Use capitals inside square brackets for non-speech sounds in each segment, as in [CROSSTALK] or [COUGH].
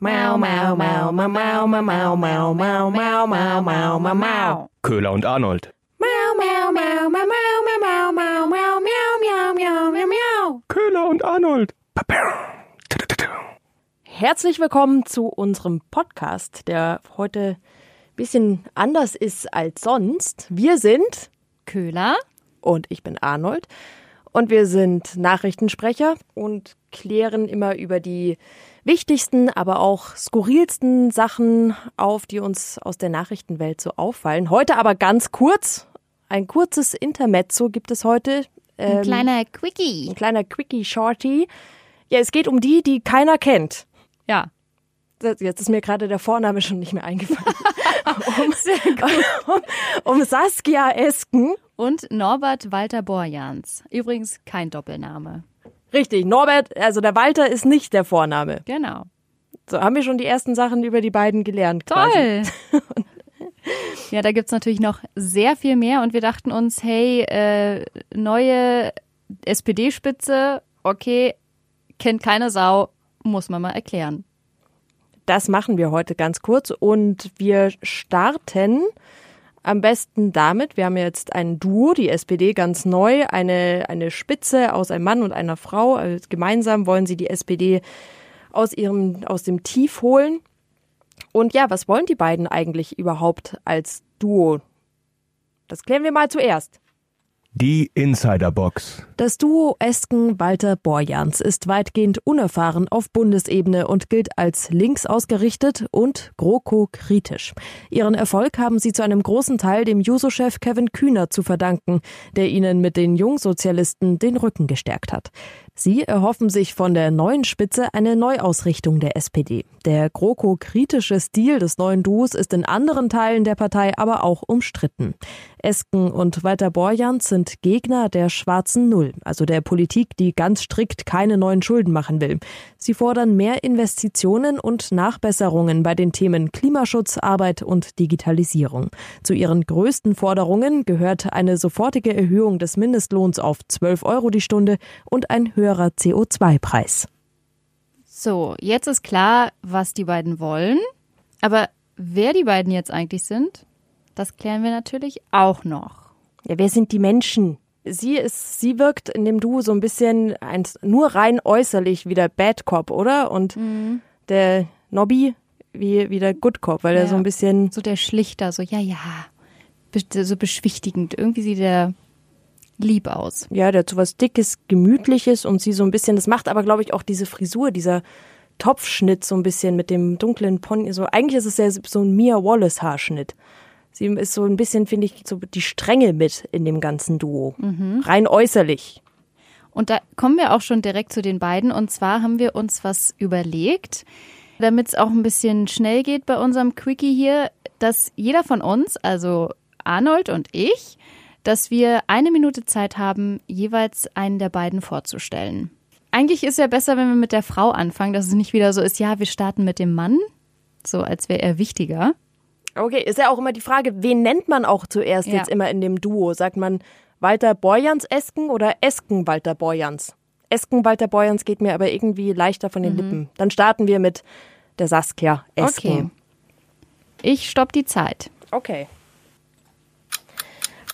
Mau, mau, mau, mau, mau, mau, mau, mau, mau, mau, mau, mau, mau, mau. Köhler und Arnold. Mau, mau, mau, mau, mau, mau, mau, mau, mau, miau, miau, miau, miau, miau. Köhler und Arnold. Herzlich willkommen zu unserem Podcast, der heute ein bisschen anders ist als sonst. Wir sind Köhler. und ich bin Arnold und wir sind Nachrichtensprecher und klären immer über die wichtigsten, aber auch skurrilsten Sachen auf, die uns aus der Nachrichtenwelt so auffallen. Heute aber ganz kurz, ein kurzes Intermezzo gibt es heute. Ein Ähm, kleiner Quickie. ein kleiner Quickie Shorty. Ja, es geht um die, die keiner kennt. Ja. Jetzt ist mir gerade der Vorname schon nicht mehr eingefallen. [LAUGHS] um, um, um Saskia Esken. Und Norbert Walter Borjans. Übrigens kein Doppelname. Richtig, Norbert, also der Walter ist nicht der Vorname. Genau. So haben wir schon die ersten Sachen über die beiden gelernt. Toll. [LAUGHS] ja, da gibt's natürlich noch sehr viel mehr und wir dachten uns, hey, äh, neue SPD-Spitze, okay, kennt keine Sau, muss man mal erklären. Das machen wir heute ganz kurz und wir starten am besten damit, wir haben jetzt ein Duo, die SPD ganz neu, eine, eine Spitze aus einem Mann und einer Frau. Also gemeinsam wollen sie die SPD aus ihrem, aus dem Tief holen. Und ja, was wollen die beiden eigentlich überhaupt als Duo? Das klären wir mal zuerst. Die Insiderbox. Das Duo Esken-Walter Borjans ist weitgehend unerfahren auf Bundesebene und gilt als links ausgerichtet und GroKo-kritisch. Ihren Erfolg haben sie zu einem großen Teil dem Juso-Chef Kevin Kühner zu verdanken, der ihnen mit den Jungsozialisten den Rücken gestärkt hat. Sie erhoffen sich von der neuen Spitze eine Neuausrichtung der SPD. Der GroKo-kritische Stil des neuen Duos ist in anderen Teilen der Partei aber auch umstritten. Esken und Walter Borjans sind Gegner der schwarzen Null, also der Politik, die ganz strikt keine neuen Schulden machen will. Sie fordern mehr Investitionen und Nachbesserungen bei den Themen Klimaschutz, Arbeit und Digitalisierung. Zu ihren größten Forderungen gehört eine sofortige Erhöhung des Mindestlohns auf 12 Euro die Stunde und ein höherer CO2-Preis. So, jetzt ist klar, was die beiden wollen. Aber wer die beiden jetzt eigentlich sind, das klären wir natürlich auch noch. Ja, wer sind die Menschen? Sie ist, sie wirkt in dem Duo so ein bisschen ein, nur rein äußerlich wie der Bad Cop, oder? Und der Nobby wie, wie der Good Cop, weil er Ja. so ein bisschen, So der Schlichter, so ja, ja, so beschwichtigend. Irgendwie sieht er lieb aus. ja, der hat so was Dickes, Gemütliches und sie so ein bisschen, das macht aber, glaube ich, auch diese Frisur, dieser Topfschnitt so ein bisschen mit dem dunklen Pony. So, eigentlich ist es ja so ein Mia Wallace Haarschnitt. Sie ist so ein bisschen, finde ich, so die Strenge mit in dem ganzen Duo. Rein äußerlich. Und da kommen wir auch schon direkt zu den beiden. Und zwar haben wir uns was überlegt, damit es auch ein bisschen schnell geht bei unserem Quickie hier, dass jeder von uns, also Arnold und ich, dass wir eine Minute Zeit haben, jeweils einen der beiden vorzustellen. Eigentlich ist ja besser, wenn wir mit der Frau anfangen, dass es nicht wieder so ist, ja, wir starten mit dem Mann, so als wäre er wichtiger. Okay, ist ja auch immer die Frage, wen nennt man auch zuerst Ja. jetzt immer in dem Duo? Sagt man Walter Borjans Esken oder Esken Walter Borjans? Esken Walter Borjans geht mir aber irgendwie leichter von den Lippen. Dann starten wir mit der Saskia Okay. Esken. Ich stopp die Zeit. Okay.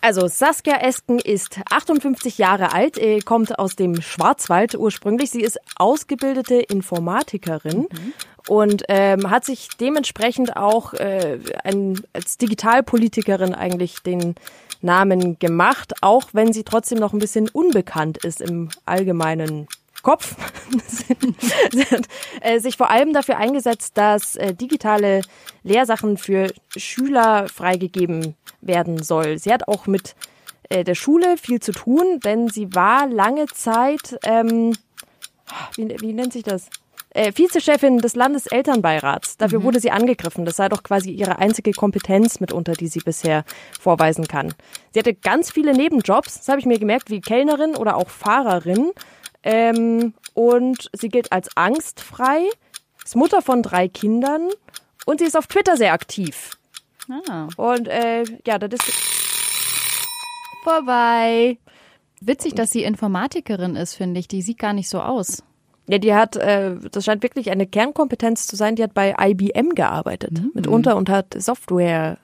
Also Saskia Esken ist 58 Jahre alt, äh, kommt aus dem Schwarzwald ursprünglich. Sie ist ausgebildete Informatikerin und ähm, hat sich dementsprechend auch äh, ein, als Digitalpolitikerin eigentlich den Namen gemacht, auch wenn sie trotzdem noch ein bisschen unbekannt ist im allgemeinen Kopf. [LAUGHS] Sie hat äh, sich vor allem dafür eingesetzt, dass äh, digitale Lehrsachen für Schüler freigegeben werden soll. Sie hat auch mit äh, der Schule viel zu tun, denn sie war lange Zeit, ähm, wie, wie nennt sich das? Äh, Vizechefin des Landeselternbeirats. Dafür wurde sie angegriffen. Das sei doch quasi ihre einzige Kompetenz mitunter, die sie bisher vorweisen kann. Sie hatte ganz viele Nebenjobs, das habe ich mir gemerkt, wie Kellnerin oder auch Fahrerin. Ähm, und sie gilt als angstfrei, ist Mutter von drei Kindern und sie ist auf Twitter sehr aktiv. Ah. Und äh, ja, das ist Vorbei. Witzig, dass sie Informatikerin ist, finde ich. Die sieht gar nicht so aus. Ja, die hat, äh, das scheint wirklich eine Kernkompetenz zu sein, die hat bei IBM gearbeitet, mitunter und hat Software,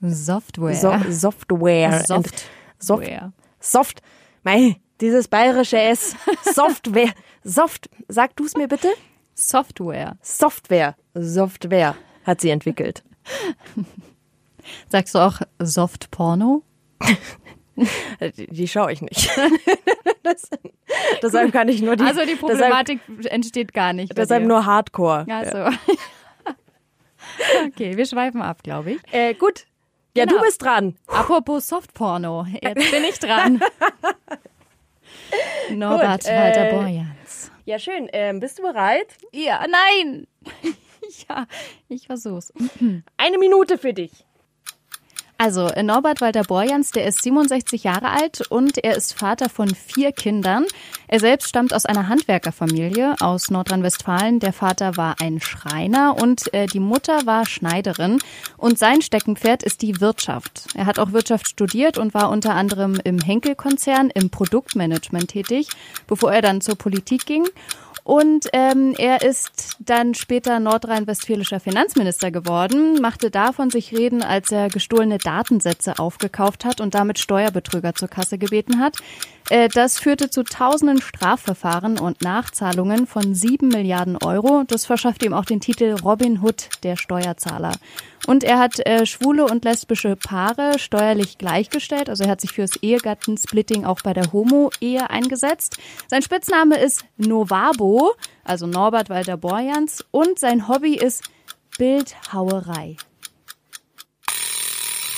Software. so, Software, [LAUGHS] Soft, Software. Soft, mei, dieses bayerische S, Software, Soft, sag du es mir bitte? Software. Software, Software hat sie entwickelt. [LAUGHS] Sagst du auch Soft-Porno? Äh, Die, schaue ich nicht. [LAUGHS] das, deshalb kann ich nur die, Also die deshalb, Problematik entsteht gar nicht. deshalb dir. nur Hardcore. Ja, so. [LAUGHS] okay, wir schweifen ab, glaube ich. Äh, gut. Ja, Genau. du bist dran. Apropos Softporno, jetzt bin ich dran. Norbert Gut, äh, Walter Borjans. Ja, schön. Ähm, bist du bereit? Ja, nein. [LAUGHS] ja, ich versuch's. [CLEARS THROAT] Eine Minute für dich. Also, äh, Norbert Walter Borjans, der ist 67 Jahre alt und er ist Vater von vier Kindern. Er selbst stammt aus einer Handwerkerfamilie aus Nordrhein-Westfalen. Der Vater war ein Schreiner und äh, die Mutter war Schneiderin. Und sein Steckenpferd ist die Wirtschaft. Er hat auch Wirtschaft studiert und war unter anderem im Henkel-Konzern im Produktmanagement tätig, bevor er dann zur Politik ging. Und ähm, er ist dann später nordrhein-westfälischer Finanzminister geworden, machte davon sich reden, als er gestohlene Datensätze aufgekauft hat und damit Steuerbetrüger zur Kasse gebeten hat. Äh, das führte zu tausenden Strafverfahren und Nachzahlungen von sieben Milliarden Euro. Das verschaffte ihm auch den Titel Robin Hood der Steuerzahler. Und er hat äh, schwule und lesbische Paare steuerlich gleichgestellt. Also er hat sich fürs Ehegattensplitting auch bei der Homo-Ehe eingesetzt. Sein Spitzname ist Novabo, also Norbert Walter Borjans. Und sein Hobby ist Bildhauerei.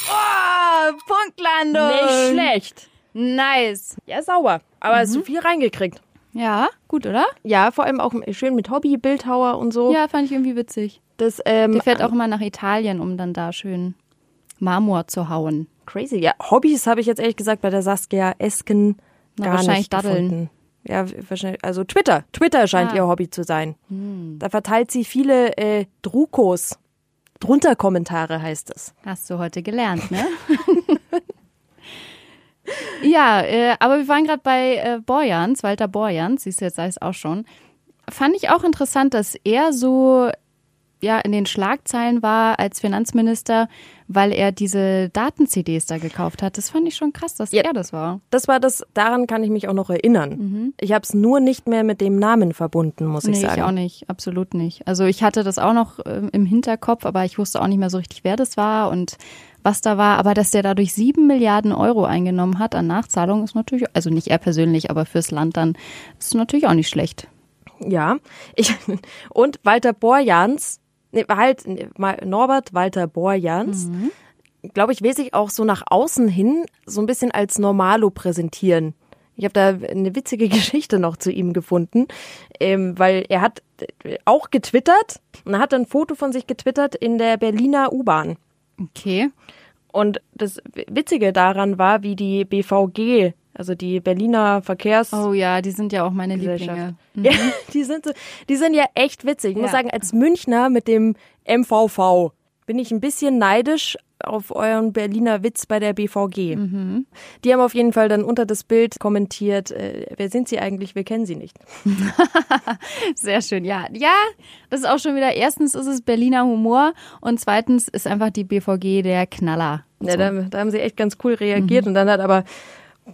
Oh, Punktlandung! Nicht schlecht. Nice. Ja, sauber. Aber hast du viel reingekriegt. Ja, gut, oder? Ja, vor allem auch schön mit Hobby, Bildhauer und so. Ja, fand ich irgendwie witzig. Das, ähm, Der fährt auch immer nach Italien, um dann da schön Marmor zu hauen. crazy. Ja, Hobbys habe ich jetzt ehrlich gesagt bei der Saskia Esken Na, gar wahrscheinlich nicht daddeln. gefunden. Ja, wahrscheinlich. Also Twitter. Twitter scheint Ah. Hm. ihr Hobby zu sein. Da verteilt sie viele äh, Drukos. Drunter Kommentare heißt es. Hast du heute gelernt, ne? [LAUGHS] ja, äh, aber wir waren gerade bei äh, Borjans, Walter Borjans, siehst du jetzt, sei es auch schon. Fand ich auch interessant, dass er so ja in den Schlagzeilen war als Finanzminister, weil er diese Daten-CDs da gekauft hat. Das fand ich schon krass, dass Ja. er das war. Das war das, daran kann ich mich auch noch erinnern. Ich habe es nur nicht mehr mit dem Namen verbunden, muss ich Mhm. nee, sagen. ich auch nicht, absolut nicht. Also ich hatte das auch noch ähm, im Hinterkopf, aber ich wusste auch nicht mehr so richtig, wer das war und was da war. Aber dass der dadurch sieben Milliarden Euro eingenommen hat an Nachzahlungen, ist natürlich, also nicht er persönlich, aber fürs Land dann, ist natürlich auch nicht schlecht. Ja. Ich, [LAUGHS] und Walter Borjans, nee, halt Norbert Walter Borjans, glaube ich, will sich auch so nach außen hin so ein bisschen als Normalo präsentieren. Ich habe da eine witzige [LAUGHS] Geschichte noch zu ihm gefunden, ähm, weil er hat äh, auch getwittert und er hat ein Foto von sich getwittert in der Berliner U-Bahn. Okay. Und das Witzige daran war, wie die BVG, also die Berliner Verkehrs... Oh ja, die sind ja auch meine. Lieblinge. Ja, [LAUGHS] die sind, die sind ja echt witzig. Ich muss Ja. sagen, als Münchner mit dem MVV bin ich ein bisschen neidisch auf euren Berliner Witz bei der BVG. Mhm. Die haben auf jeden Fall dann unter das Bild kommentiert, äh, wer sind sie eigentlich? Wir kennen sie nicht. [LAUGHS] Sehr schön, ja. Ja, das ist auch schon wieder, erstens ist es Berliner Humor und zweitens ist einfach die BVG der Knaller. Ja, so. da, da haben sie echt ganz cool reagiert und dann hat aber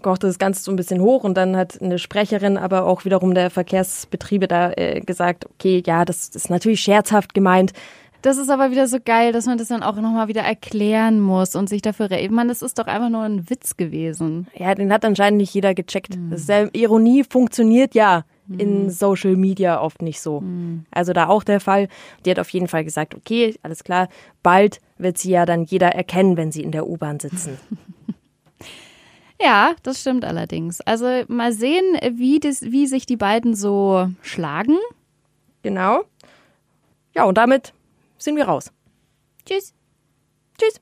kochte das Ganze so ein bisschen hoch und dann hat eine Sprecherin, aber auch wiederum der Verkehrsbetriebe da äh, gesagt, okay, ja, das ist natürlich scherzhaft gemeint. Das ist aber wieder so geil, dass man das dann auch nochmal wieder erklären muss und sich dafür reden. Man, das ist doch einfach nur ein Witz gewesen. Ja, den hat anscheinend nicht jeder gecheckt. Ist ja, Ironie funktioniert ja in Social Media oft nicht so. Also da auch der Fall. Die hat auf jeden Fall gesagt, okay, alles klar, bald wird sie ja dann jeder erkennen, wenn sie in der U-Bahn sitzen. [LAUGHS] Ja, das stimmt allerdings. Also mal sehen, wie, das, wie sich die beiden so schlagen. genau. Ja, und damit sind wir raus. Tschüss. Tschüss.